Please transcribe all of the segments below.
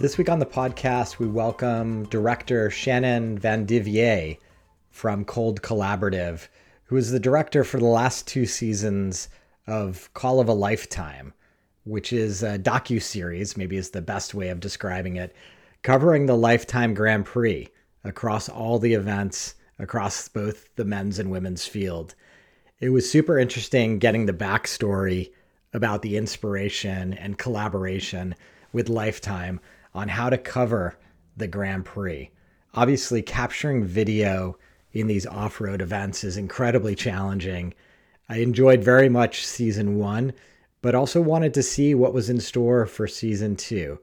This week on the podcast, we welcome director Shannon Vandivier from Cold Collaborative, who is the director for the last two seasons of Call of a Lifetime, which is a docu series, maybe is the best way of describing it, covering the Lifetime Grand Prix across all the events across both the men's and women's field. It was super interesting getting the backstory about the inspiration and collaboration with Lifetime on how to cover the Grand Prix. Obviously, capturing video in these off road events is incredibly challenging. I enjoyed very much season one, but also wanted to see what was in store for season two.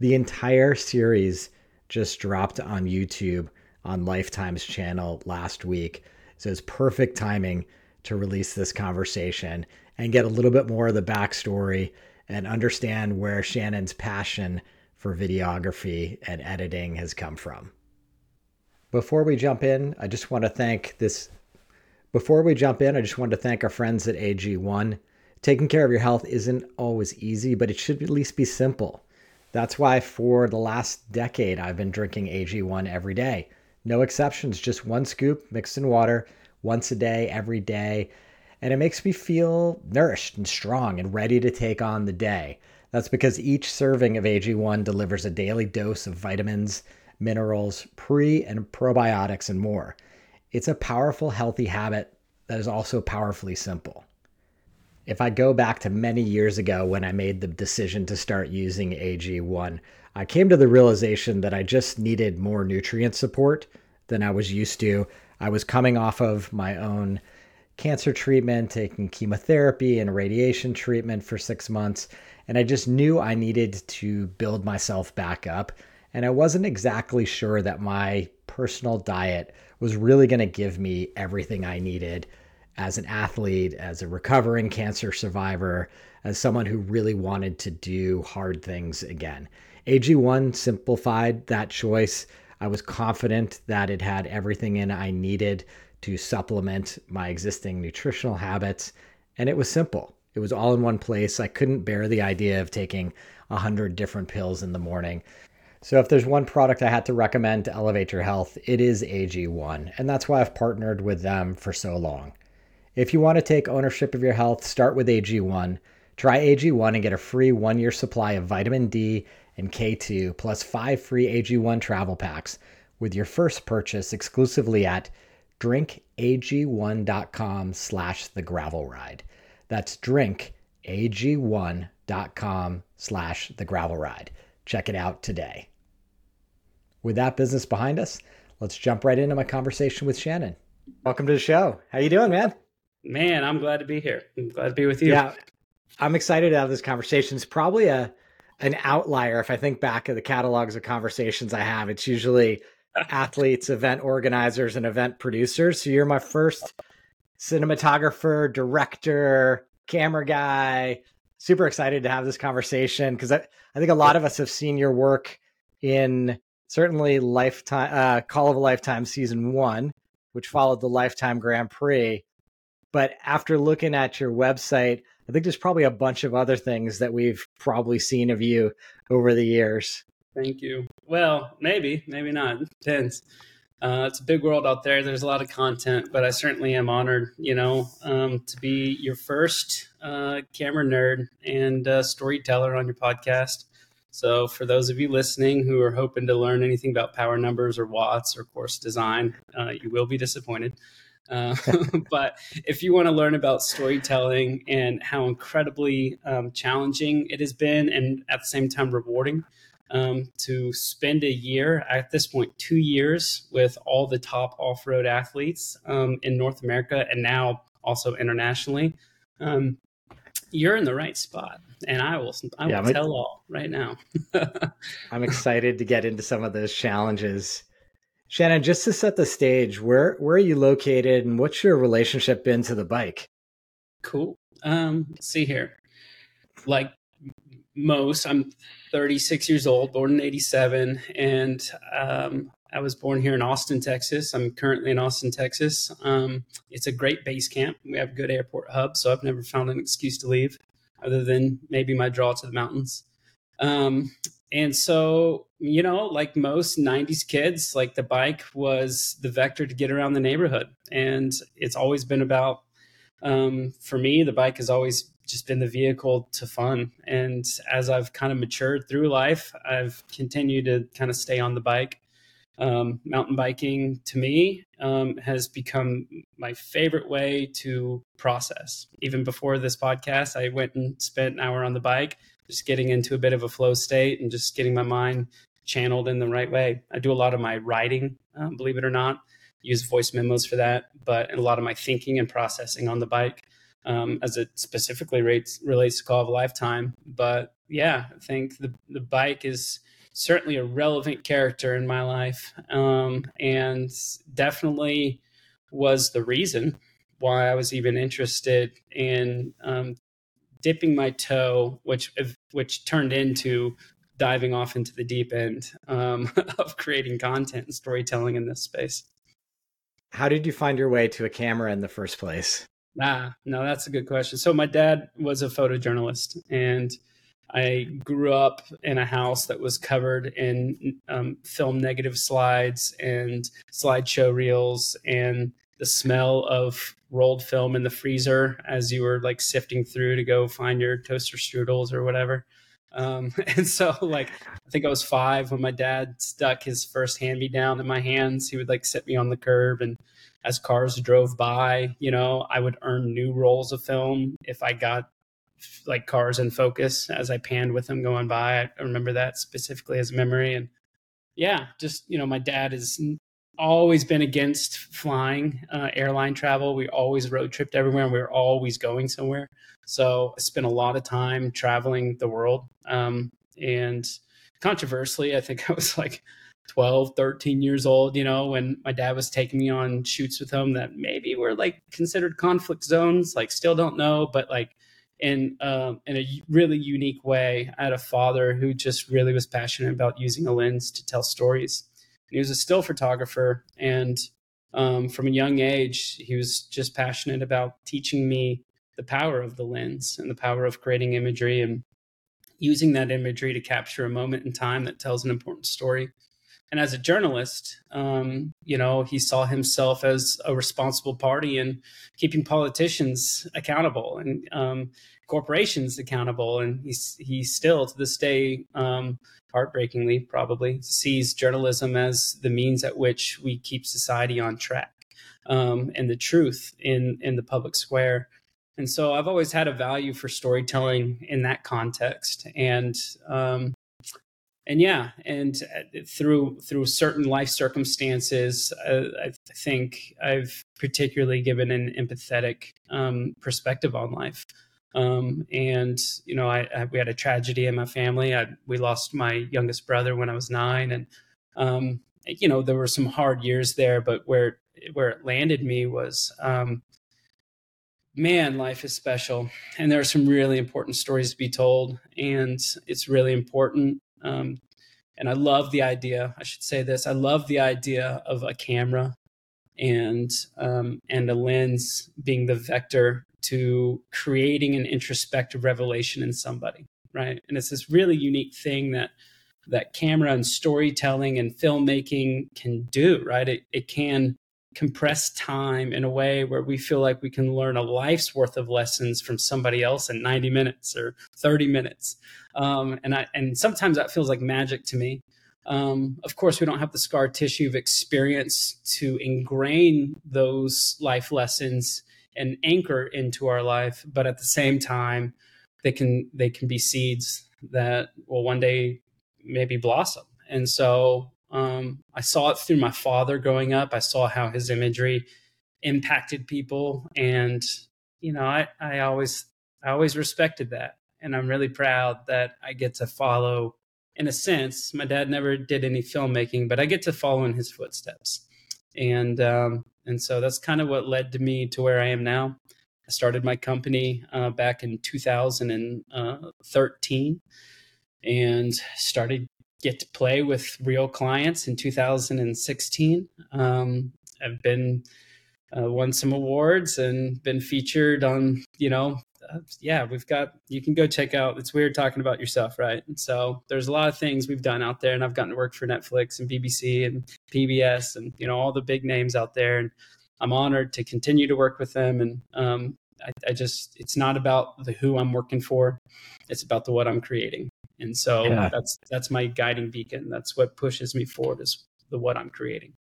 The entire series just dropped on YouTube on Lifetime's channel last week. So it's perfect timing to release this conversation and get a little bit more of the backstory and understand where Shannon's passion for videography and editing has come from. Before we jump in, I just want to thank this. Before we jump in, I just want to thank our friends at AG1. Taking care of your health isn't always easy, but it should at least be simple. That's why for the last decade, I've been drinking AG1 every day. No exceptions, just one scoop mixed in water once a day, every day. And it makes me feel nourished and strong and ready to take on the day. That's because each serving of AG1 delivers a daily dose of vitamins, minerals, pre and probiotics, and more. It's a powerful, healthy habit that is also powerfully simple. If I go back to many years ago when I made the decision to start using AG1, I came to the realization that I just needed more nutrient support than I was used to. I was coming off of my own cancer treatment, taking chemotherapy and radiation treatment for six months, and I just knew I needed to build myself back up. And I wasn't exactly sure that my personal diet was really going to give me everything I needed as an athlete, as a recovering cancer survivor, as someone who really wanted to do hard things again. AG1 simplified that choice. I was confident that it had everything in I needed to supplement my existing nutritional habits, and it was simple. It was all in one place. I couldn't bear the idea of taking a hundred different pills in the morning. So if there's one product I had to recommend to elevate your health, it is AG1, and that's why I've partnered with them for so long. If you want to take ownership of your health, start with AG1. Try AG1 and get a free one year supply of vitamin D and K2 plus five free AG1 travel packs with your first purchase exclusively at drinkag1.com slash the gravel ride. That's drinkag1.com slash the gravel ride. Check it out today. With that business behind us, let's jump right into my conversation with Shannon. Welcome to the show. How you doing, man? Man, I'm glad to be here. I'm glad to be with you. Yeah, I'm excited to have this conversation. It's probably a an outlier if I think back of the catalogs of conversations I have. It's usually athletes, event organizers, and event producers. So you're my first cinematographer, director, camera guy. Super excited to have this conversation because I, I think a lot of us have seen your work in certainly lifetime uh, Call of a Lifetime season one, which followed the Lifetime Grand Prix. But after looking at your website, I think there's probably a bunch of other things that we've probably seen of you over the years. Thank you. Well, maybe, maybe not. Depends. Uh, it's a big world out there. There's a lot of content, but I certainly am honored, you know, um, to be your first uh, camera nerd and uh, storyteller on your podcast. So, for those of you listening who are hoping to learn anything about power numbers or watts or course design, uh, you will be disappointed. Uh, but if you want to learn about storytelling and how incredibly um, challenging it has been and at the same time rewarding, um, to spend a year, at this point, two years with all the top off road athletes um, in North America and now also internationally, um, you're in the right spot. And I will, I will yeah, tell all right now. I'm excited to get into some of those challenges. Shannon, just to set the stage, where where are you located and what's your relationship been to the bike? Cool. Um, see here. Like most, I'm 36 years old, born in 87, and um, I was born here in Austin, Texas. I'm currently in Austin, Texas. Um, it's a great base camp. We have good airport hub, so I've never found an excuse to leave other than maybe my draw to the mountains. Um, and so, you know, like most 90s kids, like the bike was the vector to get around the neighborhood. And it's always been about, um, for me, the bike has always just been the vehicle to fun. And as I've kind of matured through life, I've continued to kind of stay on the bike. Um, mountain biking to me um, has become my favorite way to process. Even before this podcast, I went and spent an hour on the bike just getting into a bit of a flow state and just getting my mind channeled in the right way. I do a lot of my writing, um, believe it or not, use voice memos for that, but a lot of my thinking and processing on the bike um, as it specifically rates, relates to Call of a Lifetime. But yeah, I think the, the bike is certainly a relevant character in my life um, and definitely was the reason why I was even interested in um, dipping my toe, which which turned into diving off into the deep end um, of creating content and storytelling in this space. How did you find your way to a camera in the first place? Ah, no, that's a good question. So my dad was a photojournalist, and I grew up in a house that was covered in um, film negative slides and slideshow reels and the smell of rolled film in the freezer as you were like sifting through to go find your toaster strudels or whatever. Um, and so, like, I think I was five when my dad stuck his first hand me down in my hands. He would like sit me on the curb, and as cars drove by, you know, I would earn new rolls of film if I got like cars in focus as I panned with them going by. I remember that specifically as a memory. And yeah, just, you know, my dad has always been against flying uh, airline travel. We always road tripped everywhere and we were always going somewhere. So I spent a lot of time traveling the world. Um, and controversially, I think I was like 12, 13 years old, you know, when my dad was taking me on shoots with him that maybe were like considered conflict zones, like still don't know, but like in um, in a really unique way. I had a father who just really was passionate about using a lens to tell stories he was a still photographer. And um, from a young age, he was just passionate about teaching me the power of the lens and the power of creating imagery and using that imagery to capture a moment in time that tells an important story. And as a journalist, um, you know, he saw himself as a responsible party in keeping politicians accountable and um, corporations accountable. And he's he still to this day um, heartbreakingly probably sees journalism as the means at which we keep society on track um, and the truth in in the public square and so i've always had a value for storytelling in that context and um, and yeah and uh, through through certain life circumstances uh, i think i've particularly given an empathetic um, perspective on life um, and you know, I, I, we had a tragedy in my family. I, we lost my youngest brother when I was nine, and um, you know, there were some hard years there. But where where it landed me was, um, man, life is special, and there are some really important stories to be told, and it's really important. Um, and I love the idea. I should say this: I love the idea of a camera and um, and a lens being the vector to creating an introspective revelation in somebody right and it's this really unique thing that that camera and storytelling and filmmaking can do right it, it can compress time in a way where we feel like we can learn a life's worth of lessons from somebody else in 90 minutes or 30 minutes. Um, and i and sometimes that feels like magic to me. Um, of course, we don't have the scar tissue of experience to ingrain those life lessons and anchor into our life but at the same time they can they can be seeds that will one day maybe blossom. And so um, i saw it through my father growing up. I saw how his imagery impacted people. And you know i i always i always respected that. And i'm really proud that i get to follow in a sense, my dad never did any filmmaking, but I get to follow in his footsteps, and um, and so that's kind of what led to me to where I am now. I started my company uh, back in 2013, and started get to play with real clients in 2016. Um, I've been uh, won some awards and been featured on you know uh, yeah, we've got, you can go check out, it's weird talking about yourself, right? And so there's a lot of things we've done out there and I've gotten to work for Netflix and BBC and PBS and, you know, all the big names out there. And I'm honored to continue to work with them. And um, I, I, just, it's not about the who I'm working for. It's about the what I'm creating. And so yeah. that's, that's my guiding beacon. That's what pushes me forward is the what I'm creating.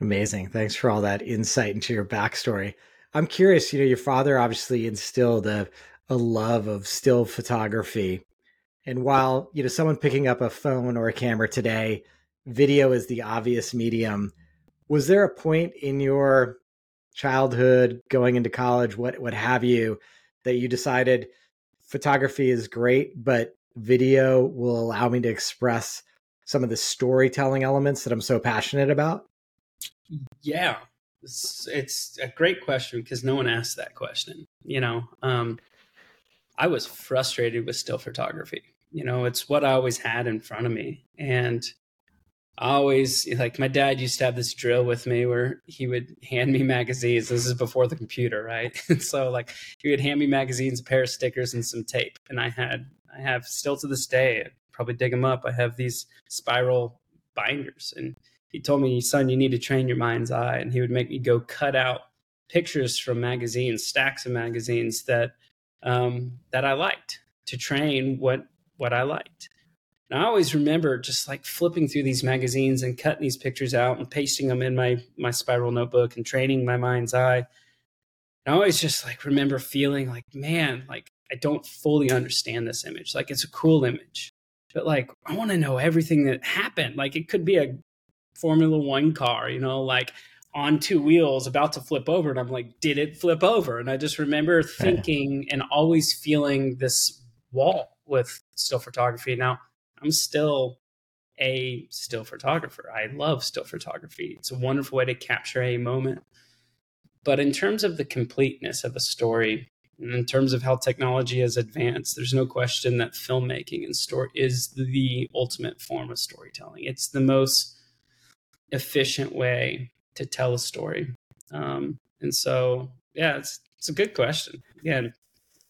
Amazing. Thanks for all that insight into your backstory. I'm curious, you know, your father obviously instilled a, a love of still photography. And while, you know, someone picking up a phone or a camera today, video is the obvious medium. Was there a point in your childhood, going into college, what what have you, that you decided photography is great, but video will allow me to express some of the storytelling elements that I'm so passionate about? Yeah, it's, it's a great question because no one asked that question. You know, um, I was frustrated with still photography. You know, it's what I always had in front of me. And I always, like, my dad used to have this drill with me where he would hand me magazines. This is before the computer, right? And so, like, he would hand me magazines, a pair of stickers, and some tape. And I had, I have still to this day, I'd probably dig them up. I have these spiral binders. And he told me, son, you need to train your mind's eye. And he would make me go cut out pictures from magazines, stacks of magazines that um, that I liked to train what what I liked. And I always remember just like flipping through these magazines and cutting these pictures out and pasting them in my my spiral notebook and training my mind's eye. And I always just like remember feeling like, man, like I don't fully understand this image. Like it's a cool image, but like I want to know everything that happened. Like it could be a Formula One car, you know, like on two wheels about to flip over. And I'm like, did it flip over? And I just remember thinking and always feeling this wall with still photography. Now, I'm still a still photographer. I love still photography. It's a wonderful way to capture a moment. But in terms of the completeness of a story, in terms of how technology has advanced, there's no question that filmmaking and story is the ultimate form of storytelling. It's the most efficient way to tell a story. Um, and so, yeah, it's it's a good question. Again,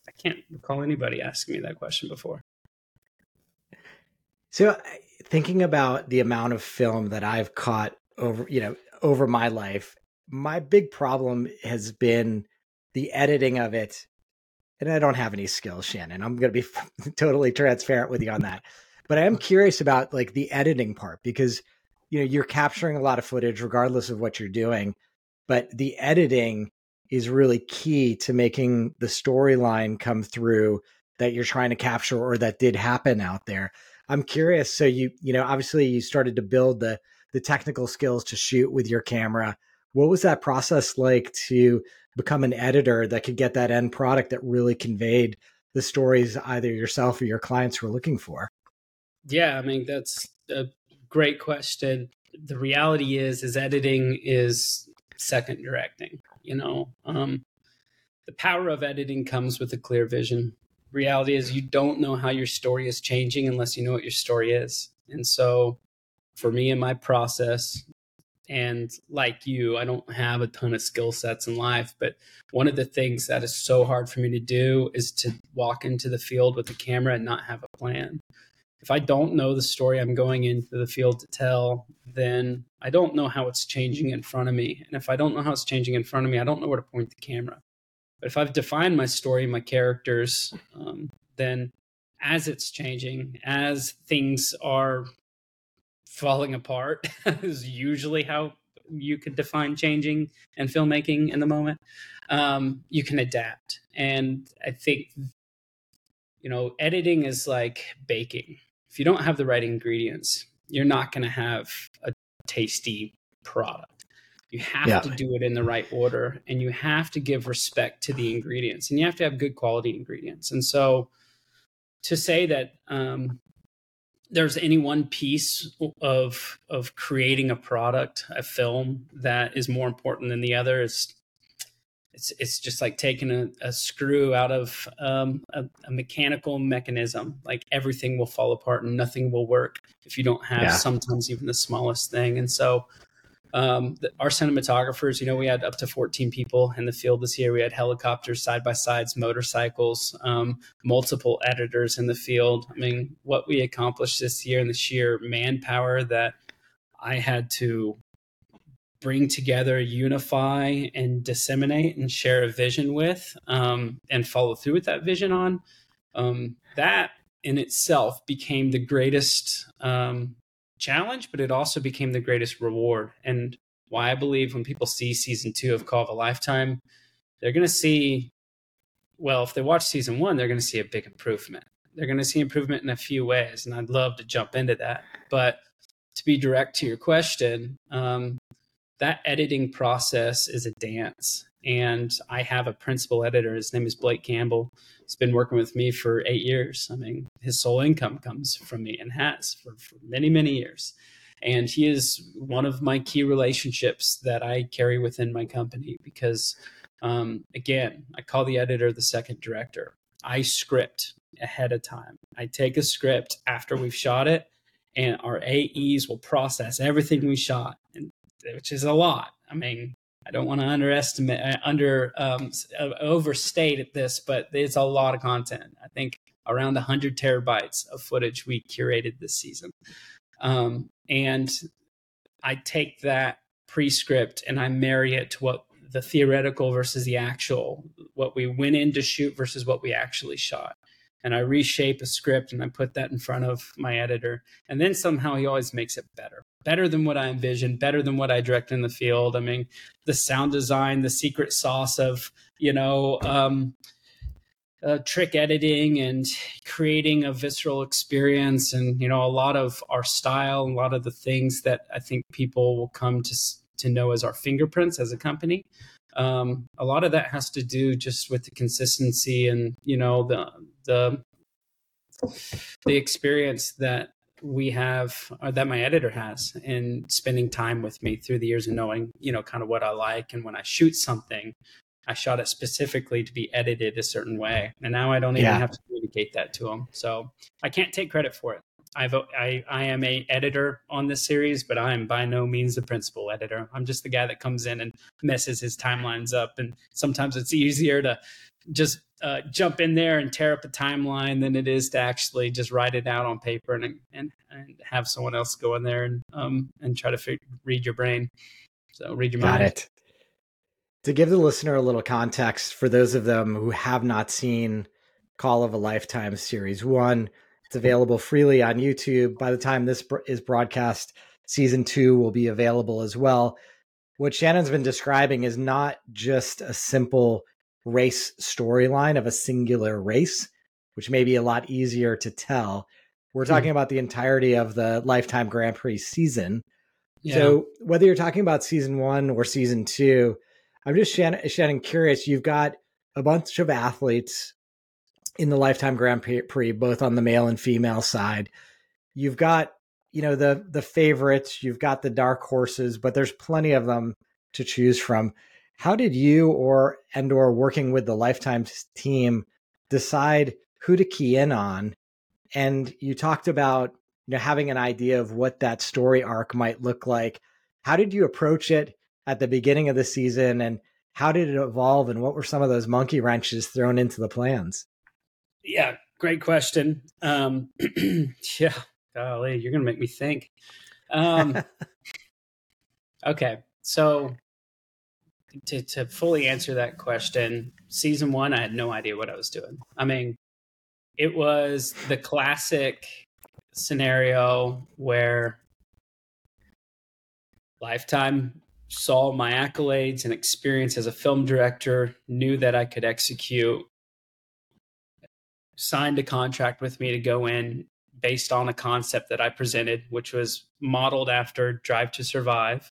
I can't recall anybody asking me that question before. So, thinking about the amount of film that I've caught over, you know, over my life, my big problem has been the editing of it. And I don't have any skills, Shannon. I'm going to be totally transparent with you on that. But I am curious about like the editing part because you know you're capturing a lot of footage regardless of what you're doing but the editing is really key to making the storyline come through that you're trying to capture or that did happen out there i'm curious so you you know obviously you started to build the the technical skills to shoot with your camera what was that process like to become an editor that could get that end product that really conveyed the stories either yourself or your clients were looking for yeah i mean that's a great question. The reality is, is editing is second directing. You know, um, the power of editing comes with a clear vision. Reality is, you don't know how your story is changing unless you know what your story is. And so, for me in my process, and like you, I don't have a ton of skill sets in life, but one of the things that is so hard for me to do is to walk into the field with a camera and not have a plan if I don't know the story I'm going into the field to tell, then I don't know how it's changing in front of me. And if I don't know how it's changing in front of me, I don't know where to point the camera. But if I've defined my story, my characters, um, then as it's changing, as things are falling apart, is usually how you could define changing and filmmaking in the moment. Um, you can adapt. And I think, you know, editing is like baking if you don't have the right ingredients, you're not going to have a tasty product. You have yeah. to do it in the right order and you have to give respect to the ingredients and you have to have good quality ingredients. And so to say that um, there's any one piece of of creating a product, a film that is more important than the other. It's it's it's just like taking a, a screw out of um, a, a, mechanical mechanism. Like everything will fall apart and nothing will work if you don't have yeah. sometimes even the smallest thing. And so um, the, our cinematographers, you know, we had up to 14 people in the field this year. We had helicopters, side by sides, motorcycles, um, multiple editors in the field. I mean, what we accomplished this year and the sheer manpower that I had to bring together, unify, and disseminate and share a vision with, um, and follow through with that vision on, um, that in itself became the greatest um, challenge, but it also became the greatest reward. And why I believe when people see season two of Call of a Lifetime, they're going to see, well, if they watch season one, they're going to see a big improvement. They're going to see improvement in a few ways. And I'd love to jump into that. But to be direct to your question, um, that editing process is a dance. And I have a principal editor. His name is Blake Campbell. He's been working with me for eight years. I mean, his sole income comes from me and has for, for many, many years. And he is one of my key relationships that I carry within my company because, um, again, I call the editor the second director. I script ahead of time. I take a script after we've shot it, and our AEs will process everything we shot, and, which is a lot. I mean, I don't want to underestimate, uh, under um, uh, overstate at this, but it's a lot of content. I think around 100 terabytes of footage we curated this season, um, and I take that pre-script and I marry it to what the theoretical versus the actual, what we went in to shoot versus what we actually shot and I reshape a script and I put that in front of my editor. And then somehow he always makes it better, better than what I envisioned, better than what I direct in the field. I mean, the sound design, the secret sauce of, you know, um, uh, trick editing and creating a visceral experience and you know a lot of our style a lot of the things that i think people will come to to know as our fingerprints as a company um, a lot of that has to do just with the consistency and you know the the the experience that we have or that my editor has in spending time with me through the years and knowing you know kind of what i like. And when i shoot something i shot it specifically to be edited a certain way. And now i don't even yeah. have to communicate that to them so i can't take credit for it I've, I, I am a editor on this series, but I am by no means the principal editor. I'm just the guy that comes in and messes his timelines up. And sometimes it's easier to just uh, jump in there and tear up a timeline than it is to actually just write it out on paper and and, and have someone else go in there and um and try to fig- read your brain. So read your mind. Got mind. it. To give the listener a little context for those of them who have not seen Call of a Lifetime series one, it's available freely on YouTube. By the time this is broadcast, season two will be available as well. What Shannon's been describing is not just a simple race storyline of a singular race, which may be a lot easier to tell. We're hmm. talking mm. about the entirety of the Lifetime Grand Prix season. Yeah. So whether you're talking about season one or season two, I'm just Shannon, Shannon curious. You've got a bunch of athletes in the Lifetime Grand Prix, both on the male and female side. You've got you know the the favorites, you've got the dark horses, but there's plenty of them to choose from. How did you or and or working with the Lifetime team decide who to key in on? And you talked about you know having an idea of what that story arc might look like. How did you approach it at the beginning of the season and how did it evolve and what were some of those monkey wrenches thrown into the plans? Yeah, great question. Um, yeah, golly, you're gonna make me think. Um, okay, so to, to fully answer that question, season one, I had no idea what I was doing. I mean, it was the classic scenario where Lifetime saw my accolades and experience as a film director, knew that I could execute, signed a contract with me to go in based on a concept that I presented, which was modeled after Drive to Survive,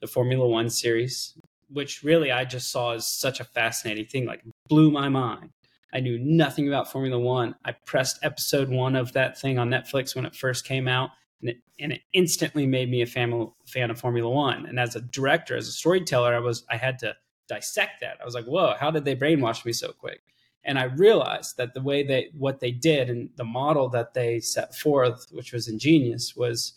the Formula One series which really I just saw as such a fascinating thing, like blew my mind. I knew nothing about Formula One. I pressed episode one of that thing on Netflix when it first came out, and it, and it instantly made me a fan, fan of Formula One. And as a director, as a storyteller, I was I had to dissect that. I was like, whoa, how did they brainwash me so quick? And I realized that the way they what they did and the model that they set forth, which was ingenious, was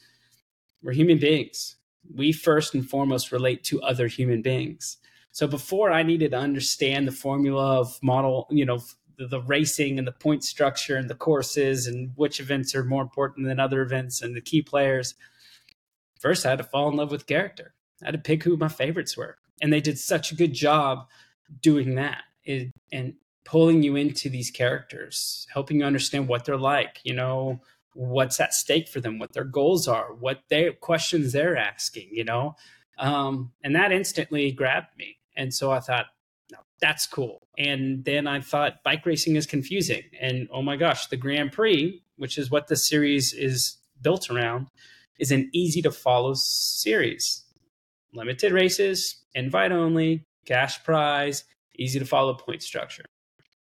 we're human beings. We first and foremost relate to other human beings. So before I needed to understand the formula of model, you know, the, the, racing and the point structure and the courses and which events are more important than other events and the key players, first I had to fall in love with character. I had to pick who my favorites were. And they did such a good job doing that it, and pulling you into these characters, helping you understand what they're like, you know, what's at stake for them, what their goals are, what they questions they're asking, you know. Um, and that instantly grabbed me. And so I thought, no, that's cool. And then I thought bike racing is confusing. And oh my gosh, the Grand Prix, which is what the series is built around, is an easy to follow series. Limited races, invite only, cash prize, easy to follow point structure.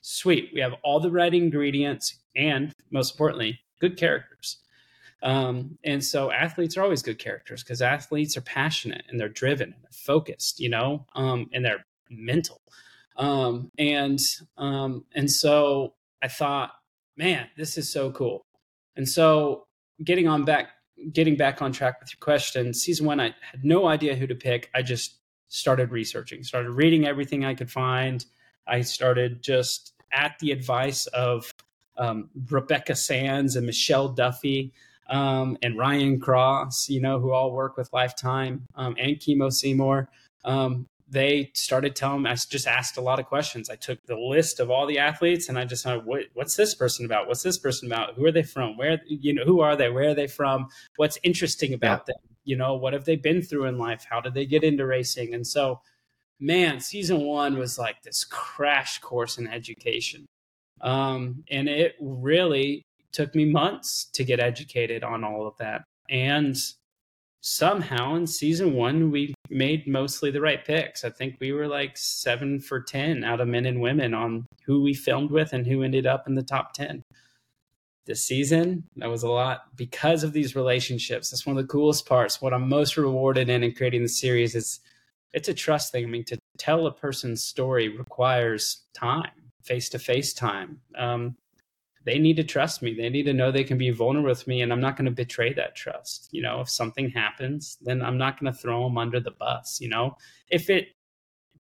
Sweet. We have all the right ingredients and most importantly, good characters. Um, and so athletes are always good characters because athletes are passionate and they're driven and they're focused, you know, um, and they're mental. Um, and um, and so I thought, man, this is so cool. And so getting on back, getting back on track with your question, season one, I had no idea who to pick. I just started researching, started reading everything I could find. I started just at the advice of um, Rebecca Sands and Michelle Duffy um, and Ryan Cross, you know, who all work with Lifetime um, and Kimo Seymour. Um, they started telling me, I just asked a lot of questions. I took the list of all the athletes and I just said, what, what's this person about? What's this person about? Who are they from? Where, you know, who are they? Where are they from? What's interesting about yeah. them? You know, what have they been through in life? How did they get into racing? And so, man, season one was like this crash course in education. Um, and it really took me months to get educated on all of that. And somehow in season one, we made mostly the right picks. I think we were like seven for 10 out of men and women on who we filmed with and who ended up in the top 10. This season, that was a lot because of these relationships. That's one of the coolest parts. What I'm most rewarded in in creating the series is it's a trust thing. I mean, to tell a person's story requires time, face to face time. Um, they need to trust me. They need to know they can be vulnerable with me, and I'm not going to betray that trust. You know, if something happens, then I'm not going to throw them under the bus. You know, if it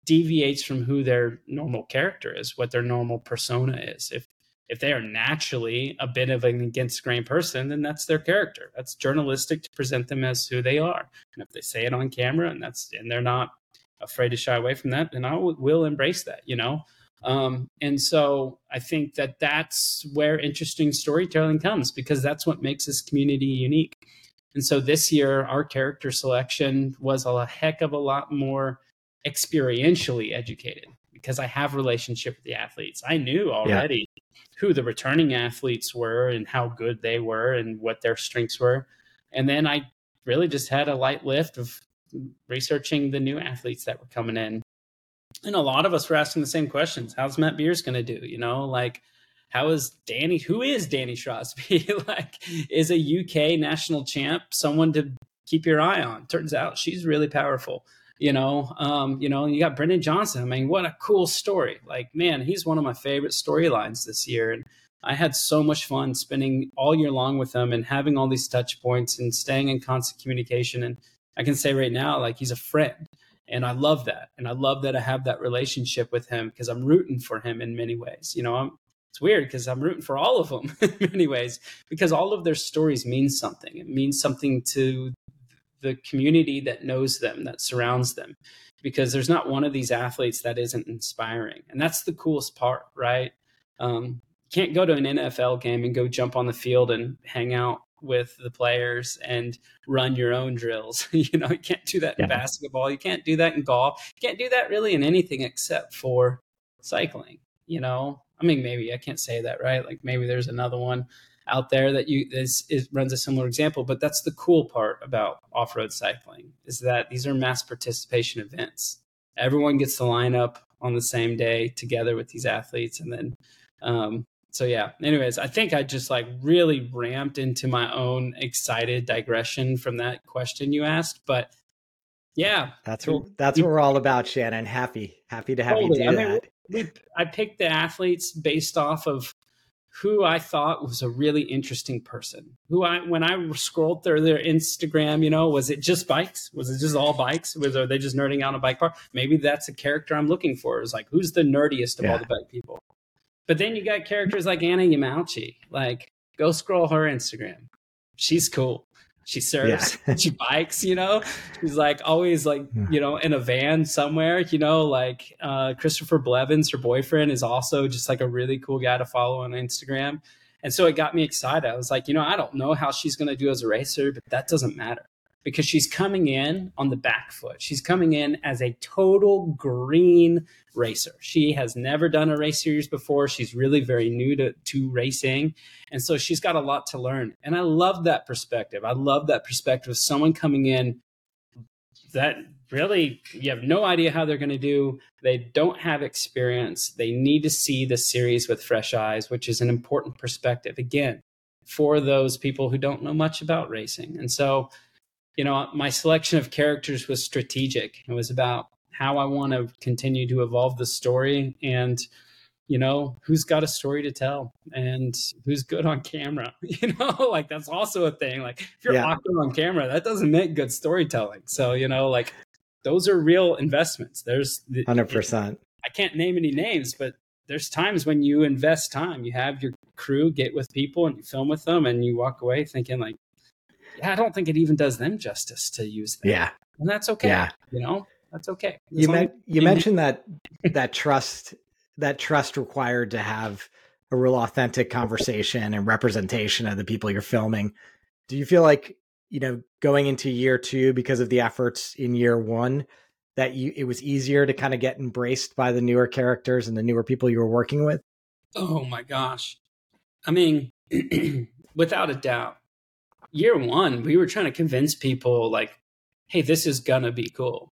deviates from who their normal character is, what their normal persona is, if if they are naturally a bit of an against grain person, then that's their character. That's journalistic to present them as who they are. And if they say it on camera and that's and they're not afraid to shy away from that, then I will embrace that. You know. Um, and so I think that that's where interesting storytelling comes because that's what makes this community unique. And so this year, our character selection was a heck of a lot more experientially educated because I have relationship with the athletes. I knew already yeah. who the returning athletes were and how good they were and what their strengths were. And then I really just had a light lift of researching the new athletes that were coming in and a lot of us were asking the same questions. How's Matt Beers going to do? You know, like how is Danni? Who is Danni Shrosbree? like, is a UK national champ someone to keep your eye on? Turns out she's really powerful. You know, um, you know, you got Brendan Johnston. I mean, what a cool story! Like, man, he's one of my favorite storylines this year, and I had so much fun spending all year long with him and having all these touch points and staying in constant communication. And I can say right now, like, he's a friend and I love that. And I love that I have that relationship with him because I'm rooting for him in many ways. You know, I'm, it's weird because I'm rooting for all of them in many ways because all of their stories mean something. It means something to the community that knows them, that surrounds them. Because there's not one of these athletes that isn't inspiring. And that's the coolest part, right? Um, can't go to an NFL game and go jump on the field and hang out with the players and run your own drills. you know, you can't do that in yeah. basketball. You can't do that in golf. You can't do that really in anything except for cycling. You know, I mean, maybe I can't say that, right? Like maybe there's another one out there that you is, is runs a similar example. But that's the cool part about off road cycling is that these are mass participation events. Everyone gets to line up on the same day together with these athletes, and then Um, so yeah. Anyways, I think I just like really ramped into my own excited digression from that question you asked, but yeah, that's what mm-hmm. that's what we're all about, Shannon. Happy, happy to have totally. you do I mean, that. We, I picked the athletes based off of who I thought was a really interesting person. Who I, when I scrolled through their Instagram, you know, was it just bikes? Was it just all bikes? Was are they just nerding out on a bike park? Maybe that's a character I'm looking for. Is like who's the nerdiest of yeah. all the bike people? But then you got characters like Anna Yamauchi. Like, go scroll her Instagram. She's cool. She surfs, yeah. she bikes, you know. She's like always like, you know, in a van somewhere, you know, like uh, Christopher Blevins, her boyfriend, is also just like a really cool guy to follow on Instagram. And so it got me excited. I was like, you know, I don't know how she's going to do as a racer, but that doesn't matter because she's coming in on the back foot. She's coming in as a total green racer. She has never done a race series before. She's really very new to, to racing. And so she's got a lot to learn. And I love that perspective. I love that perspective of someone coming in that really you have no idea how they're going to do. They don't have experience. They need to see the series with fresh eyes, which is an important perspective. Again, for those people who don't know much about racing. And so you know, my selection of characters was strategic. It was about how I want to continue to evolve the story and you know who's got a story to tell and who's good on camera you know? Like that's also a thing. Like if you're yeah. awkward on camera that doesn't make good storytelling. So you know like those are real investments. There's 100% i can't name any names but there's times when you invest time. You have your crew get with people and you film with them and you walk away thinking like I don't think it even does them justice to use that. Yeah. And that's okay. Yeah. You know, that's okay. As you, me- you mentioned that that trust that trust required to have a real authentic conversation and representation of the people you're filming. Do you feel like, you know, going into year 2 because of the efforts in year 1 that you it was easier to kind of get embraced by the newer characters and the newer people you were working with? Oh my gosh. I mean, without a doubt year one, we were trying to convince people like, hey, this is gonna be cool.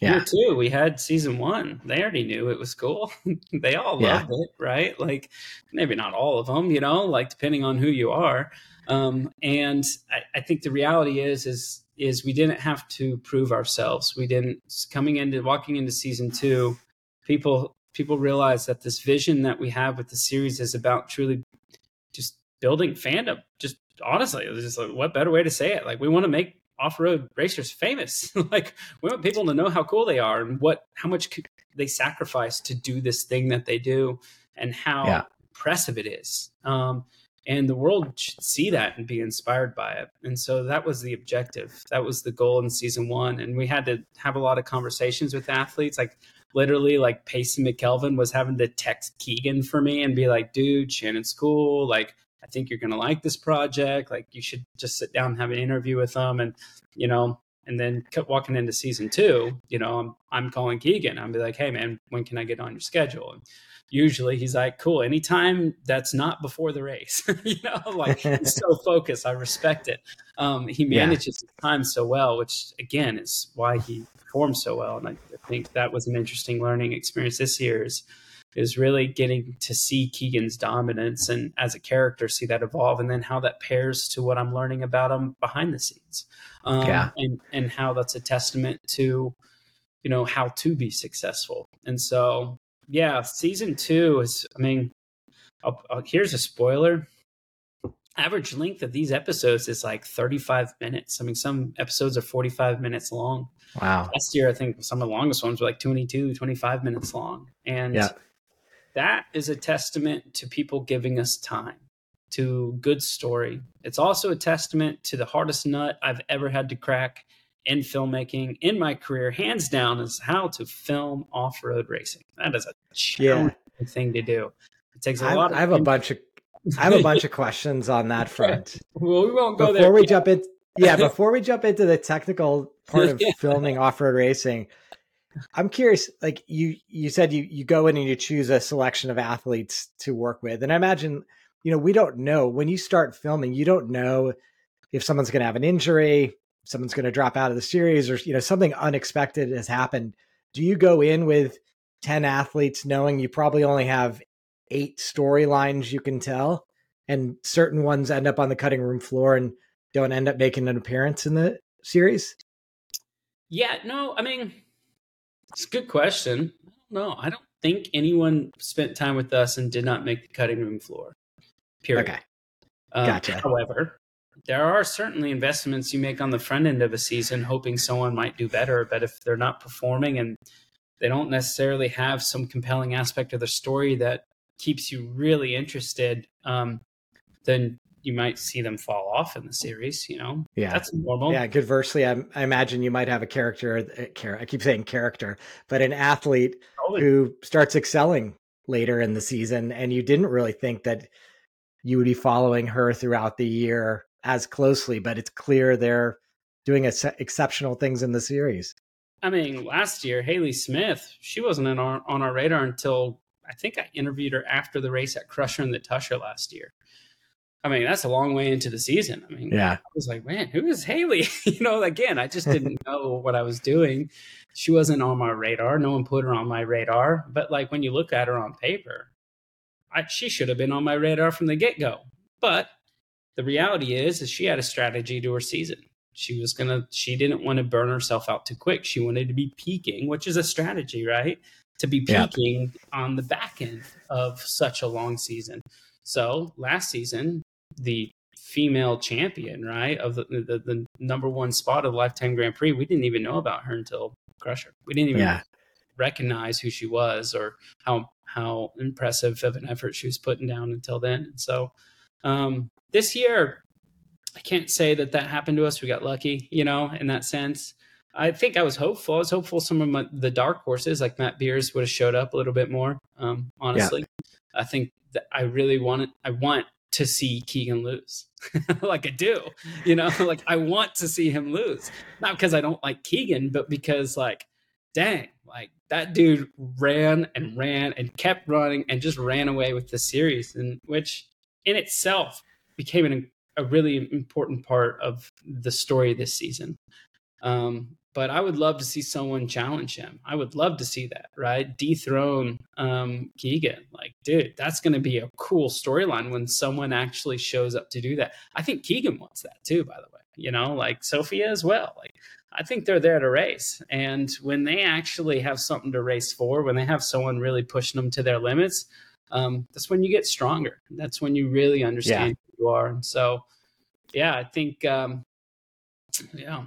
Yeah. Year two, we had season one. They already knew it was cool. they all loved yeah. it, right? Like maybe not all of them, you know, like depending on who you are. Um, and I, I think the reality is, is is we didn't have to prove ourselves. We didn't coming into walking into season two, people people realize that this vision that we have with the series is about truly just building fandom, just honestly, it's just like, what better way to say it? Like, we want to make off-road racers famous. like, we want people to know how cool they are and what, how much they sacrifice to do this thing that they do, and how yeah. impressive it is. Um, and the world should see that and be inspired by it. And so that was the objective. That was the goal in season one. And we had to have a lot of conversations with athletes. Like literally, like Payson McElveen was having to text Keegan for me and be like, "Dude, Shannon's cool. Like, I think you're going to like this project. Like you should just sit down and have an interview with them. And, you know, and then walking into season two, you know, I'm, I'm calling Keegan. I'm be like, Hey man, when can I get on your schedule? And usually he's like, cool. Anytime that's not before the race, you know, like he's so focused. I respect it. Um, he manages yeah. his time so well, which again is why he performs so well. And I, I think that was an interesting learning experience this year is, is really getting to see Keegan's dominance and as a character see that evolve and then how that pairs to what I'm learning about him behind the scenes. Um, yeah. and and how that's a testament to you know how to be successful. And so yeah, season 2 is I mean I'll, I'll, here's a spoiler. Average length of these episodes is like 35 minutes. I mean, some episodes are 45 minutes long. Wow. Last year, I think some of the longest ones were like 22, 25 minutes long. And yeah that is a testament to people giving us time to good story. It's also a testament to the hardest nut i've ever had to crack in filmmaking in my career hands down is how to film off-road racing. That is a challenging yeah. thing to do. It takes a I, lot i have a bunch of i have a bunch of questions on that front. Well we won't go before there we yet. jump in yeah before we jump into the technical part of filming off-road racing I'm curious, like you you said you you go in and you choose a selection of athletes to work with. And I imagine, you know, we don't know when you start filming, you don't know if someone's gonna have an injury, someone's gonna drop out of the series, or you know, something unexpected has happened. Do you go in with 10 athletes knowing you probably only have eight storylines you can tell, and certain ones end up on the cutting room floor and don't end up making an appearance in the series? Yeah, no, I mean, it's a good question. No, I don't think anyone spent time with us and did not make the cutting room floor. Period. Okay. Um, Gotcha. However, there are certainly investments you make on the front end of a season, hoping someone might do better. But if they're not performing and they don't necessarily have some compelling aspect of the story that keeps you really interested, um, then you might see them fall off in the series. You know, Yeah. that's normal. Yeah, conversely, I, I imagine you might have a character, uh, I keep saying character, but an athlete who starts excelling later in the season, and you didn't really think that you would be following her throughout the year as closely, but it's clear they're doing ex- exceptional things in the series. I mean, last year, Haley Smith, she wasn't on our, on our radar until I think I interviewed her after the race at Crusher and the Tushar last year. I mean, that's a long way into the season. I mean, Yeah. I was like, man, who is Haley? you know, again, I just didn't know what I was doing. She wasn't on my radar. No one put her on my radar. But like when you look at her on paper, I, she should have been on my radar from the get go. But the reality is, is she had a strategy to her season. She was gonna. She didn't want to burn herself out too quick. She wanted to be peaking, which is a strategy, right? To be Yeah. peaking on the back end of such a long season. So last season, the female champion, right, of the, the the number one spot of the Lifetime Grand Prix, we didn't even know about her until Crusher. We didn't even Yeah. recognize who she was or how how impressive of an effort she was putting down until then. And so um, this year, I can't say that that happened to us. We got lucky, you know, in that sense. I think I was hopeful. I was hopeful some of my, the dark horses like Matt Beers would have showed up a little bit more. Um, honestly, I think that I really wanted. I want to see Keegan lose, like I do. You know, like I want to see him lose, not because I don't like Keegan, but because like, dang, like that dude ran and ran and kept running and just ran away with the series, and which in itself became an, a really important part of the story this season. Um, but I would love to see someone challenge him. I would love to see that, right? Dethrone um, Keegan. Like, dude, that's going to be a cool storyline when someone actually shows up to do that. I think Keegan wants that too, by the way. You know, like Sophia as well. Like, I think they're there to race. And when they actually have something to race for, when they have someone really pushing them to their limits, um, that's when you get stronger. That's when you really understand who you are. And so, yeah, I think, um, yeah,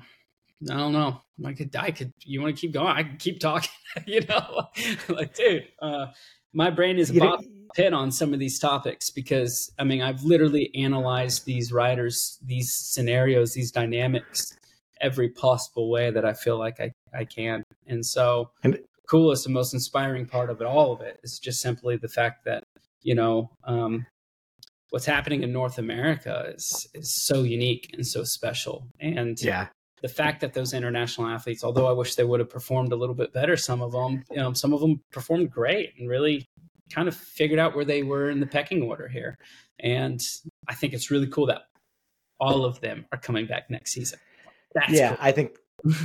I don't know. I could, I could, you want to keep going? I can keep talking, you know, like, dude, uh, my brain is about pit on some of these topics because I mean, I've literally analyzed these writers, these scenarios, these dynamics every possible way that I feel like I, I can. And so And- coolest and most inspiring part of it, all of it is just simply the fact that, you know, um, what's happening in North America is, is so unique and so special. And yeah. The fact that those international athletes, although I wish they would have performed a little bit better, some of them, you know, some of them performed great and really kind of figured out where they were in the pecking order here. And I think it's really cool that all of them are coming back next season. That's yeah, cool. I think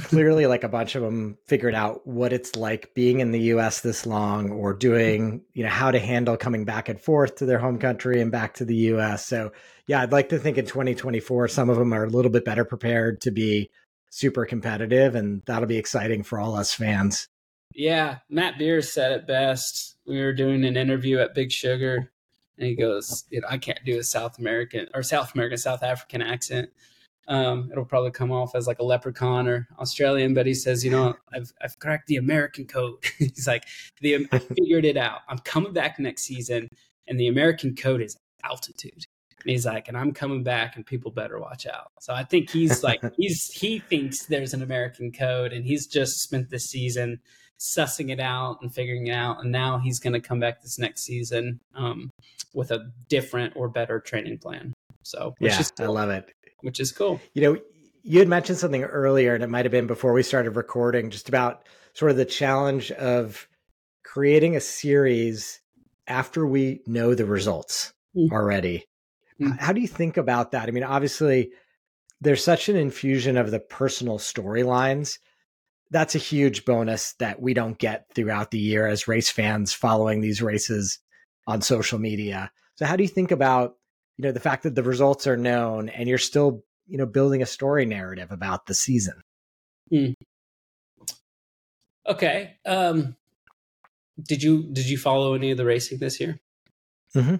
clearly like a bunch of them figured out what it's like being in the US this long or doing, you know, how to handle coming back and forth to their home country and back to the US. So, yeah, I'd like to think in 2024 some of them are a little bit better prepared to be super competitive and that'll be exciting for all us fans. Yeah, Matt Beer said it best. We were doing an interview at Big Sugar, and he goes, you know, "I can't do a South American or South American South African accent. Um, it'll probably come off as like a leprechaun or Australian." But he says, "You know, I've I've cracked the American code." He's like, "the I figured it out. I'm coming back next season, and the American code is altitude." And he's like, and I'm coming back, and people better watch out. So I think he's like, he's he thinks there's an American code, and he's just spent this season sussing it out and figuring it out. And now he's going to come back this next season um, with a different or better training plan. So, which yeah, is I love it. which is cool. You know, you had mentioned something earlier, and it might have been before we started recording, just about sort of the challenge of creating a series after we know the results Mm. already. Mm. How do you think about that? I mean, obviously, there's such an infusion of the personal storylines. That's a huge bonus that we don't get throughout the year as race fans following these races on social media. So how do you think about, you know, the fact that the results are known and you're still, you know, building a story narrative about the season? Hmm. Okay. Um, did you did you follow any of the racing this year? Mm-hmm.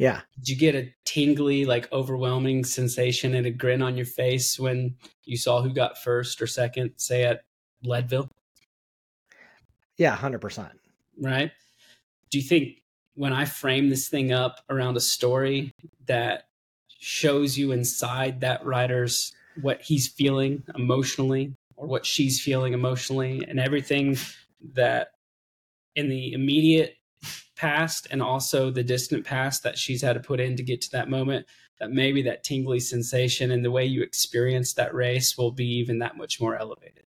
Yeah. Did you get a tingly, like overwhelming sensation and a grin on your face when you saw who got first or second, say at Leadville? Yeah, hundred percent. Right. Do you think when I frame this thing up around a story that shows you inside that writer's what he's feeling emotionally or what she's feeling emotionally and everything that in the immediate past and also the distant past that she's had to put in to get to that moment that maybe that tingly sensation and the way you experience that race will be even that much more elevated.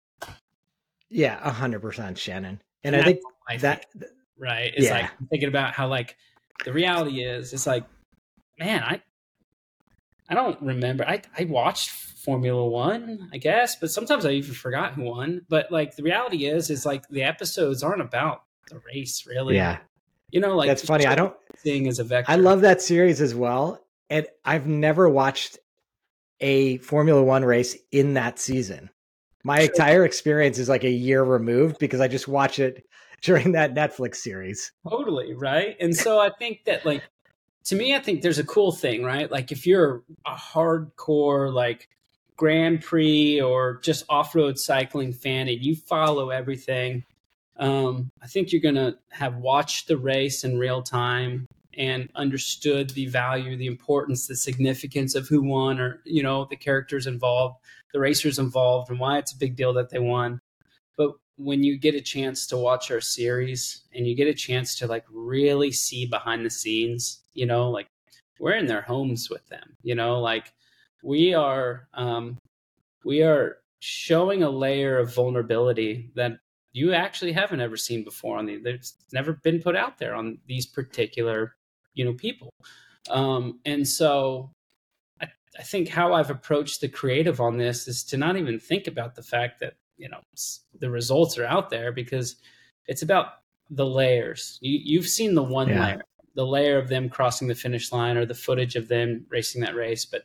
Yeah a hundred percent shannon. And, and i think I that think, right? It's yeah. like thinking about how like the reality is it's like man i i don't remember. I i watched formula one i guess but sometimes i even forgot who won. But like the reality is is like the episodes aren't about the race really. Yeah you know, like that's funny. I don't thing as a vector. I love that series as well, and I've never watched a Formula One race in that season. My sure. entire experience is like a year removed because I just watch it during that Netflix series. Totally right, and so I think that like to me, I think there's a cool thing, right? Like if you're a hardcore like Grand Prix or just off road cycling fan and you follow everything um, I think you're going to have watched the race in real time and understood the value, the importance, the significance of who won, or you know the characters involved, the racers involved, and why it's a big deal that they won. But when you get a chance to watch our series and you get a chance to like really see behind the scenes, you know, like we're in their homes with them, you know, like we are, um, we are showing a layer of vulnerability that you actually haven't ever seen before on the there's never been put out there on these particular you know people um, and so I, I think how i've approached the creative on this is to not even think about the fact that you know the results are out there because it's about the layers you, you've seen the one yeah. layer the layer of them crossing the finish line or the footage of them racing that race but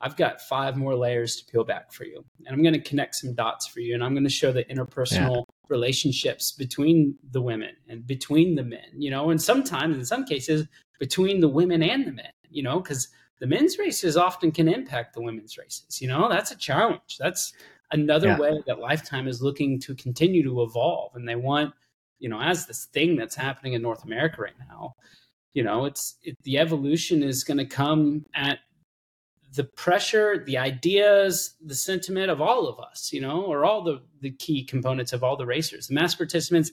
I've got five more layers to peel back for you. And I'm going to connect some dots for you. And I'm going to show the interpersonal yeah. relationships between the women and between the men, you know, and sometimes in some cases between the women and the men, you know, because the men's races often can impact the women's races. You know, that's a challenge. That's another yeah. way that Lifetime is looking to continue to evolve. And they want, you know, as this thing that's happening in North America right now, you know, it's it, the evolution is going to come at the pressure, the ideas, the sentiment of all of us, you know, or all the, the key components of all the racers, the mass participants,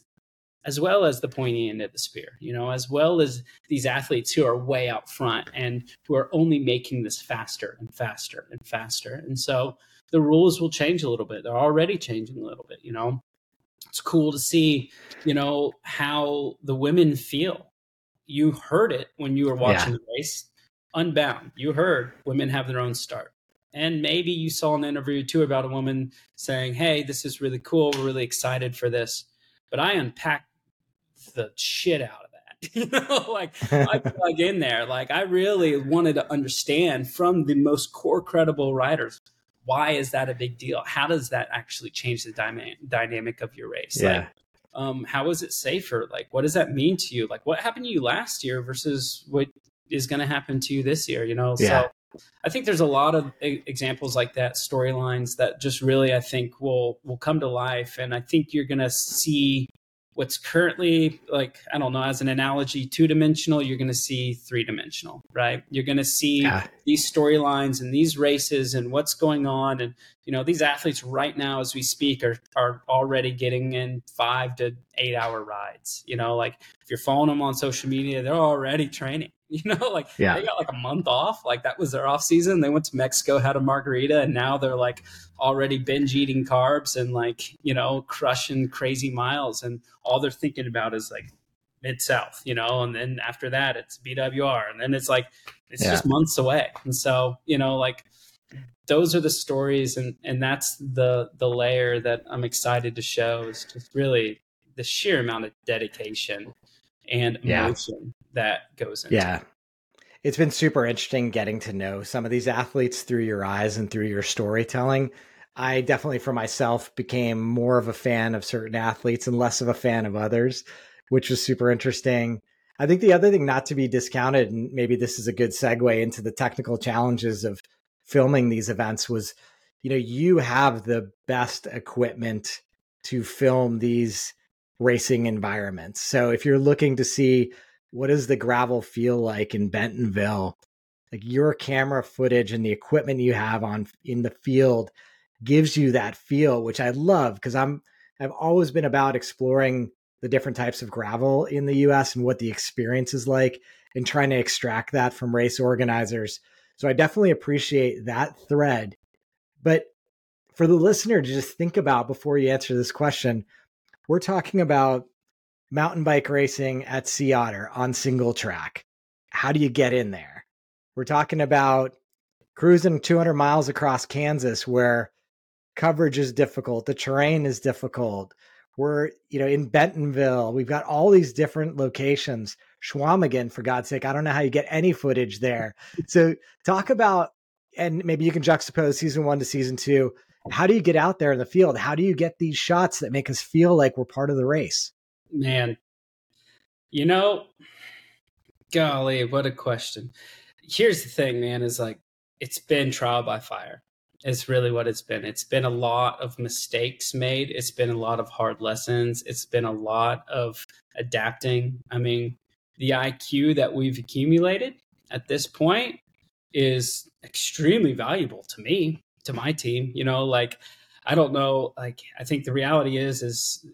as well as the pointy end of the spear, you know, as well as these athletes who are way out front and who are only making this faster and faster and faster. And so the rules will change a little bit. They're already changing a little bit, you know. It's cool to see, you know, how the women feel. You heard it when you were watching yeah. the race Unbound, you heard women have their own start. And maybe you saw an interview too about a woman saying, Hey, this is really cool. We're really excited for this. But I unpacked the shit out of that. you know, like I plug in there. Like I really wanted to understand from the most core credible writers why is that a big deal? How does that actually change the dyma- dynamic of your race? Yeah. Like, um, how is it safer? Like, what does that mean to you? Like, what happened to you last year versus what is going to happen to you this year, you know? Yeah. So I think there's a lot of examples like that, storylines that just really, I think will, will come to life. And I think you're going to see what's currently like i don't know as an analogy two dimensional you're going to see three dimensional right you're going to see yeah. these storylines and these races and what's going on and you know these athletes right now as we speak are are already getting in five to eight hour rides you know like if you're following them on social media they're already training you know like yeah. they got like a month off like that was their off season they went to mexico had a margarita and now they're like already binge eating carbs and like you know crushing crazy miles and all they're thinking about is like mid south you know and then after that it's bwr and then it's like it's yeah. just months away and so you know like those are the stories and and that's the the layer that i'm excited to show is just really the sheer amount of dedication and emotion. That goes into yeah. It. It's been super interesting getting to know some of these athletes through your eyes and through your storytelling. I definitely, for myself, became more of a fan of certain athletes and less of a fan of others, which was super interesting. I think the other thing not to be discounted, and maybe this is a good segue into the technical challenges of filming these events, was you know, you have the best equipment to film these racing environments. So if you're looking to see what does the gravel feel like in Bentonville, like your camera footage and the equipment you have on in the field gives you that feel, which I love because I'm I've always been about exploring the different types of gravel in the US and what the experience is like and trying to extract that from race organizers. So I definitely appreciate that thread. But for the listener to just think about before you answer this question, we're talking about mountain bike racing at Sea Otter on single track. How do you get in there? We're talking about cruising 200 miles across Kansas where coverage is difficult, the terrain is difficult. We're, you know, in Bentonville. We've got all these different locations. Chequamegon, for God's sake, I don't know how you get any footage there. So talk about, and maybe you can juxtapose season one to season two. How do you get out there in the field? How do you get these shots that make us feel like we're part of the race? Man, you know, golly, what a question. Here's the thing, man, is like it's been trial by fire is really what it's been. It's been a lot of mistakes made. It's been a lot of hard lessons. It's been a lot of adapting. I mean, the IQ that we've accumulated at this point is extremely valuable to me, to my team. You know, like I don't know, like I think the reality is is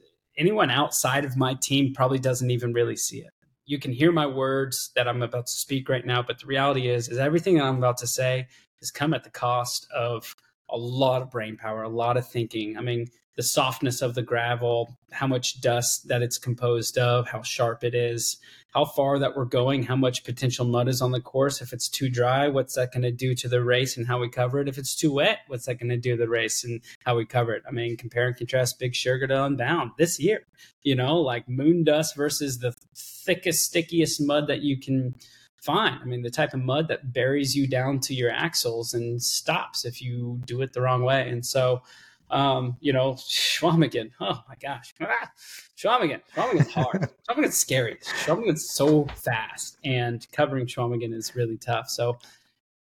anyone outside of my team probably doesn't even really see it. You can hear my words that I'm about to speak right now, but the reality is is everything I'm about to say has come at the cost of a lot of brain power, a lot of thinking. I mean, the softness of the gravel, how much dust that it's composed of, how sharp it is, how far that we're going, how much potential mud is on the course. If it's too dry, what's that going to do to the race and how we cover it? If it's too wet, what's that going to do to the race and how we cover it? I mean, compare and contrast Big Sugar to Unbound this year, you know, like moon dust versus the thickest, stickiest mud that you can fine. I mean, the type of mud that buries you down to your axles and stops if you do it the wrong way. And so, um, you know, Chequamegon, oh my gosh, ah, Chequamegon, Chequamegon's hard. Chequamegon's scary. Chequamegon's so fast, and covering Chequamegon is really tough. So,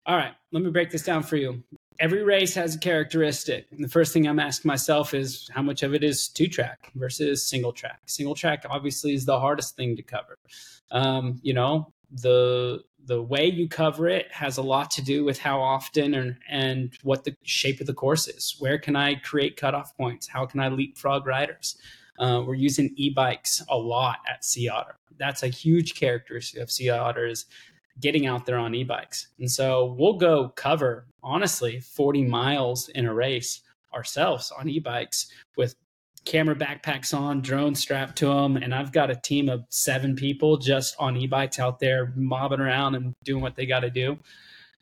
all right, let me break this down for you. Every race has a characteristic. And the first thing I'm asking myself is how much of it is two track versus single track. Single track obviously is the hardest thing to cover. Um, you know, the the way you cover it has a lot to do with how often and, and what the shape of the course is. Where can I create cutoff points? How can I leapfrog riders? Uh, we're using e-bikes a lot at Sea Otter. That's a huge characteristic of Sea Otter is getting out there on e-bikes. And so we'll go cover, honestly, 40 miles in a race ourselves on e-bikes with camera backpacks on, drone strapped to them, and I've got a team of seven people just on e-bikes out there mobbing around and doing what they got to do.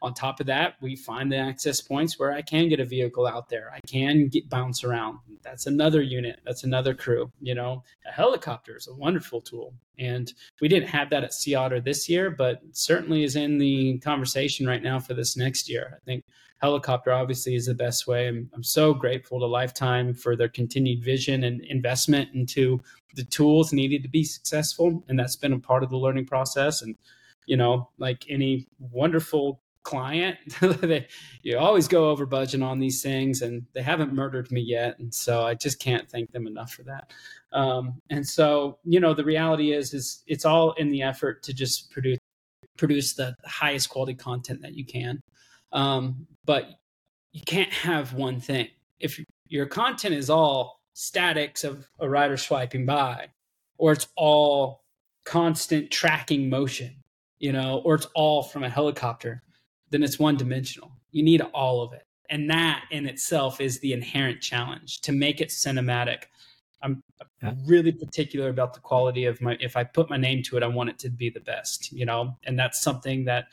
On top of that, we find the access points where I can get a vehicle out there. I can get bounce around. That's another unit. That's another crew. You know, a helicopter is a wonderful tool, and we didn't have that at Sea Otter this year, but certainly is in the conversation right now for this next year. I think helicopter obviously is the best way. I'm, I'm so grateful to Lifetime for their continued vision and investment into the tools needed to be successful. And that's been a part of the learning process. And, you know, like any wonderful client, they, you always go over budget on these things and they haven't murdered me yet. And so I just can't thank them enough for that. Um, and so, you know, the reality is, is it's all in the effort to just produce produce the highest quality content that you can. Um, but you can't have one thing. If your content is all statics of a rider swiping by, or it's all constant tracking motion, you know, or it's all from a helicopter, then it's one dimensional. You need all of it. And that in itself is the inherent challenge to make it cinematic. I'm yeah. really particular about the quality of my if I put my name to it, I want it to be the best, you know, and that's something that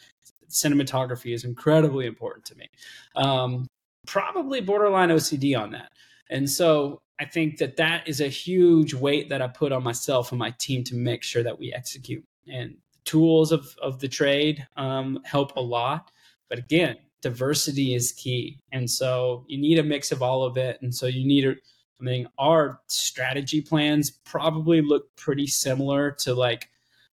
cinematography is incredibly important to me. Um, probably borderline OCD on that. And so I think that that is a huge weight that I put on myself and my team to make sure that we execute. And tools of, of the trade um, help a lot. But again, diversity is key. And so you need a mix of all of it. And so you need I mean, our strategy plans probably look pretty similar to like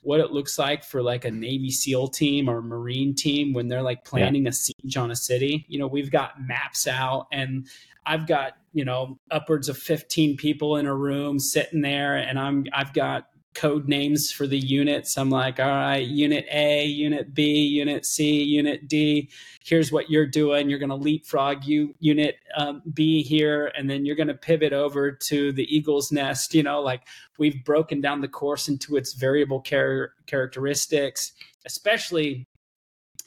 what it looks like for like a Navy SEAL team or Marine team when they're like planning yeah. a siege on a city. You know, we've got maps out and I've got, you know, upwards of 15 people in a room sitting there and I'm I've got code names for the units. I'm like, all right, unit A, unit B, unit C, unit D. Here's what you're doing. You're going to leapfrog you unit um, B here, and then you're going to pivot over to the eagle's nest. You know, like we've broken down the course into its variable char- characteristics, especially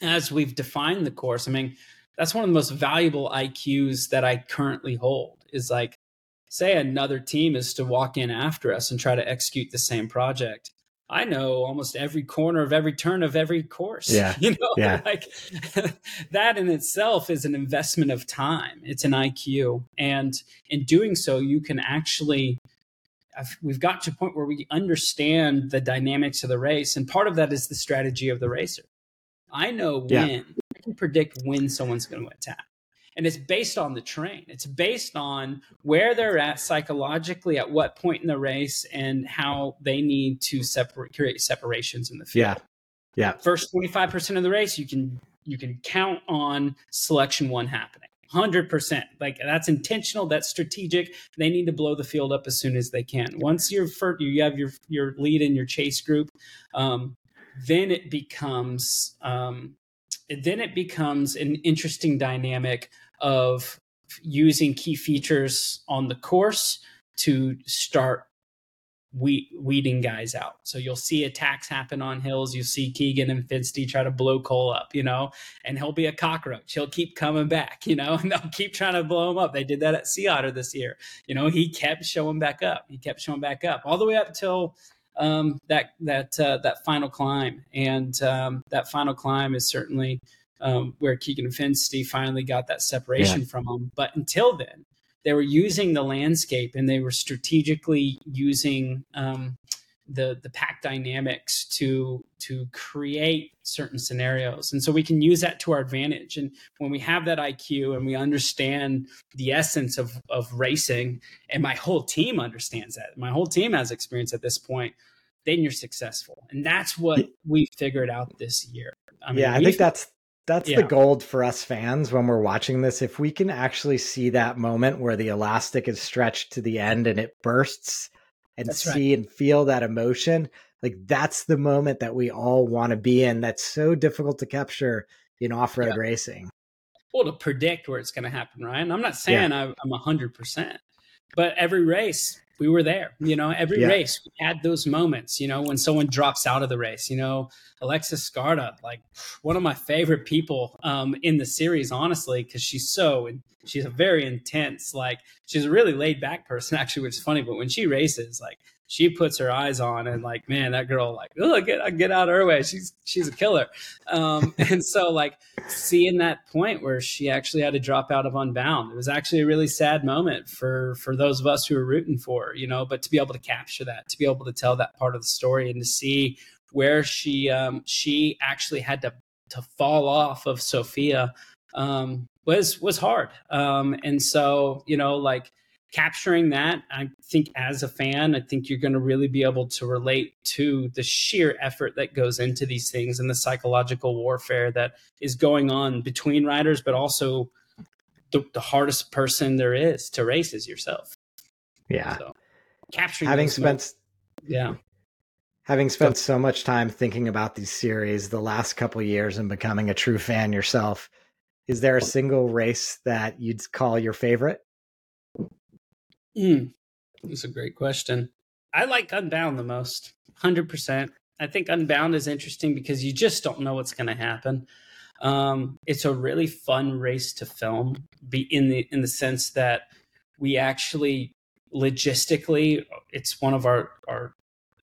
as we've defined the course. I mean, that's one of the most valuable IQs that I currently hold. Is like say another team is to walk in after us and try to execute the same project. I know almost every corner of every turn of every course yeah. you know yeah. like that in itself is an investment of time. It's an iq and in doing so you can actually we've got to a point where we understand the dynamics of the race and part of that is the strategy of the racer. I know when yeah. i can predict when someone's going to attack and it's based on the train it's based on where they're at psychologically at what point in the race and how they need to separate create separations in the field. Yeah. Yeah. First 25% of the race you can you can count on selection one happening. 100% like that's intentional that's strategic. They need to blow the field up as soon as they can. Once you're first, you have your your lead in your chase group um, then it becomes um, then it becomes an interesting dynamic of using key features on the course to start weeding guys out. So you'll see attacks happen on hills. You see Keegan and Finsty try to blow Cole up, you know, and he'll be a cockroach. He'll keep coming back, you know, and they'll keep trying to blow him up. They did that at Sea Otter this year. You know, he kept showing back up. He kept showing back up all the way up until um, that that uh, that final climb. And um, that final climb is certainly um, where Keegan and Finsty finally got that separation yeah. from them. But until then, they were using the landscape and they were strategically using um, the the pack dynamics to to create certain scenarios. And so we can use that to our advantage. And when we have that iq and we understand the essence of of racing and my whole team understands that my whole team has experience at this point then you're successful. And that's what we figured out this year. I mean, yeah i think that's that's yeah. the gold for us fans when we're watching this. If we can actually see that moment where the elastic is stretched to the end and it bursts and that's see right. and feel that emotion, like that's the moment that we all want to be in. That's so difficult to capture in off road yeah. racing. Well, to predict where it's going to happen, Ryan. I'm not saying yeah. I'm 100%, but every race, we were there. You know, every yeah. race we had those moments. You know, when someone drops out of the race. You know, Alexis Skarda, like one of my favorite people um, in the series, honestly, because she's so she's a very intense, like she's a really laid back person, actually, which is funny. But when she races, like she puts her eyes on and like man that girl like oh get get out of her way. She's she's a killer. Um, and so like seeing that point where she actually had to drop out of unbound it was actually a really sad moment for for those of us who were rooting for her you know but to be able to capture that to be able to tell that part of the story and to see where she um, she actually had to to fall off of sophia um, was was hard. Um, and so you know like capturing that i think as a fan i think you're going to really be able to relate to the sheer effort that goes into these things and the psychological warfare that is going on between riders but also the, the hardest person there is to race is yourself. Yeah. So, capturing having spent yeah. Having spent so much time thinking about these series the last couple years and becoming a true fan yourself is there a single race that you'd call your favorite Mm, that's a great question. I like Unbound the most, 100%. I think Unbound is interesting because you just don't know what's going to happen. Um, it's a really fun race to film, be in the in the sense that we actually logistically, it's one of our our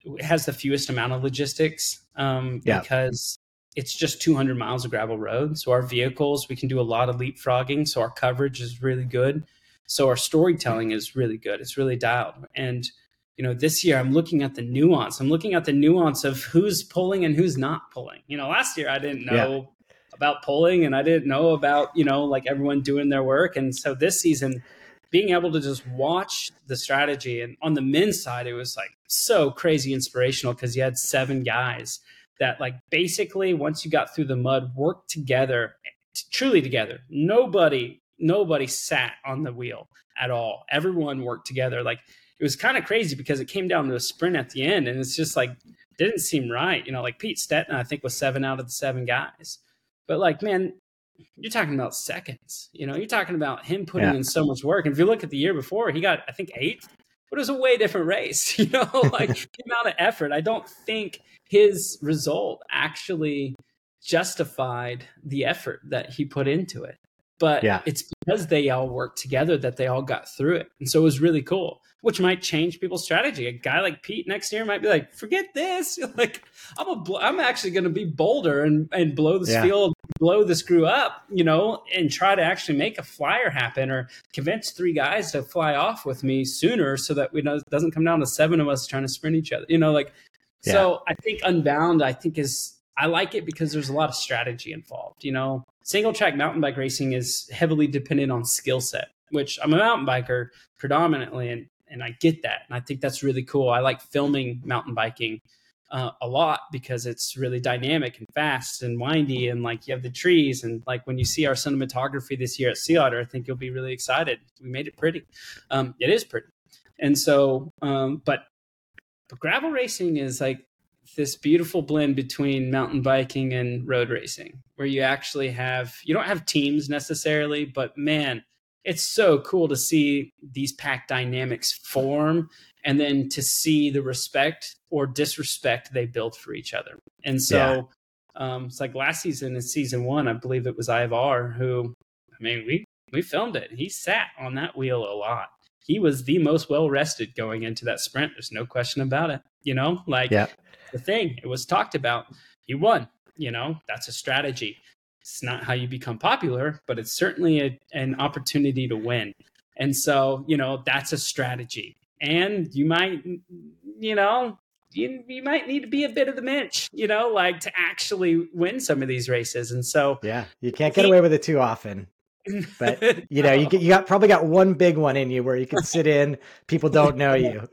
it has the fewest amount of logistics um, yeah. because it's just 200 miles of gravel road. So our vehicles, we can do a lot of leapfrogging. So our coverage is really good So our storytelling is really good. It's really dialed. And you know, this year I'm looking at the nuance. I'm looking at the nuance of who's pulling and who's not pulling. You know, last year I didn't know yeah. about pulling and I didn't know about, you know, like everyone doing their work. And so this season, being able to just watch the strategy and on the men's side, it was like so crazy inspirational because you had seven guys that like basically once you got through the mud worked together truly together nobody nobody sat on the wheel at all. Everyone worked together. Like it was kind of crazy because it came down to a sprint at the end and it's just like didn't seem right you know like pete stetina i think was seven out of the seven guys. But like man you're talking about seconds you know you're talking about him putting yeah. in so much work. And if you look at the year before he got i think eight, but it was a way different race you know like the amount of effort. I don't think his result actually justified the effort that he put into it but yeah. it's because they all worked together that they all got through it. And so it was really cool, which might change people's strategy. A guy like Pete next year might be like, forget this. like I'm a, I'm actually going to be bolder and, and blow this yeah. field, blow the screw up, you know, and try to actually make a flyer happen or convince three guys to fly off with me sooner so that we know it doesn't come down to seven of us trying to sprint each other, you know, like, yeah. so I think Unbound, I think is, I like it because there's a lot of strategy involved, you know, single track mountain bike racing is heavily dependent on skill set, which I'm a mountain biker predominantly, and and I get that, and I think that's really cool. I like filming mountain biking uh, a lot because it's really dynamic and fast and windy, and like you have the trees, and like when you see our cinematography this year at Sea Otter, I think you'll be really excited. We made it pretty. Um, it is pretty, and so, um, but but gravel racing is like this beautiful blend between mountain biking and road racing where you actually have you don't have teams necessarily but man it's so cool to see these pack dynamics form and then to see the respect or disrespect they build for each other. And so yeah. um, it's like last season in season one i believe it was ivar who i mean we we filmed it. He sat on that wheel a lot. He was the most well rested going into that sprint. There's no question about it you know? Like yeah the thing. It was talked about. He won. You know, that's a strategy. It's not how you become popular, but it's certainly a, an opportunity to win. And so, you know, that's a strategy. And you might, you know, you, you might need to be a bit of the minch, you know, like to actually win some of these races. And so, yeah, you can't get he, away with it too often. But you know, you get, you got probably got one big one in you where you can sit in. People don't know you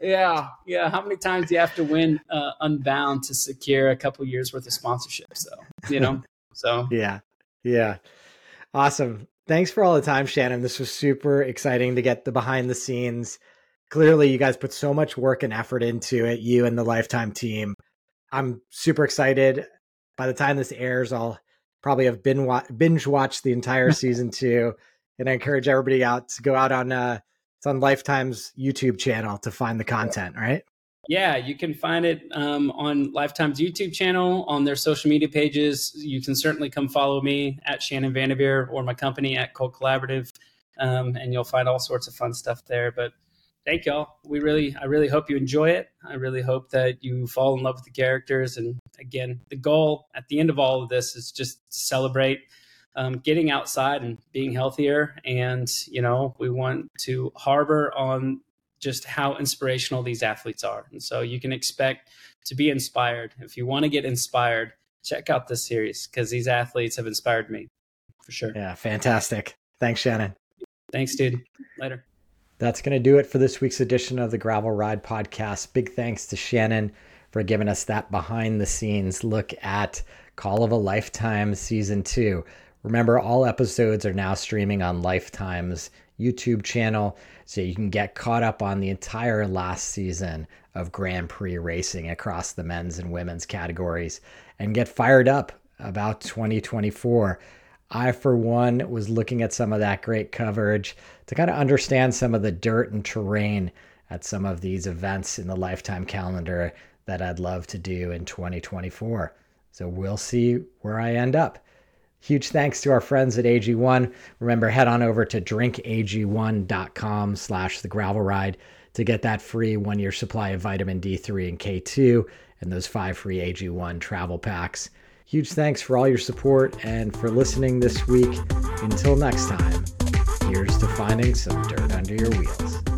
yeah, yeah. How many times do you have to win uh, Unbound to secure a couple years worth of sponsorship? So you know, so yeah, yeah, awesome. Thanks for all the time, Shannon. This was super exciting to get the behind the scenes. Clearly, you guys put so much work and effort into it. You and the Lifetime team. I'm super excited. By the time this airs, I'll probably have been binge watched the entire season two, and I encourage everybody out to go out on. Uh, it's on Lifetime's YouTube channel to find the content, right? Yeah, you can find it um, on Lifetime's YouTube channel, on their social media pages. You can certainly come follow me at Shannon Vandivier or my company at Cold Collaborative, um, and you'll find all sorts of fun stuff there. But thank y'all. We really, I really hope you enjoy it. I really hope that you fall in love with the characters. And again, the goal at the end of all of this is just celebrate um, getting outside and being healthier. And, you know, we want to harbor on just how inspirational these athletes are. And so you can expect to be inspired. If you want to get inspired, check out this series because these athletes have inspired me for sure. Yeah, fantastic. Thanks, Shannon. Thanks, dude. Later. That's going to do it for this week's edition of the Gravel Ride Podcast. Big thanks to Shannon for giving us that behind the scenes look at Call of a Lifetime Season 2. Remember, all episodes are now streaming on Lifetime's YouTube channel, so you can get caught up on the entire last season of Grand Prix racing across the men's and women's categories and get fired up about 2024. I, for one, was looking at some of that great coverage to kind of understand some of the dirt and terrain at some of these events in the lifetime calendar that I'd love to do in 2024. So we'll see where I end up. Huge thanks to our friends at AG1. Remember, head on over to drinkag1.com slash the gravel ride to get that free one year supply of vitamin D3 and K2 and those five free AG1 travel packs. Huge thanks for all your support and for listening this week. Until next time, here's to finding some dirt under your wheels.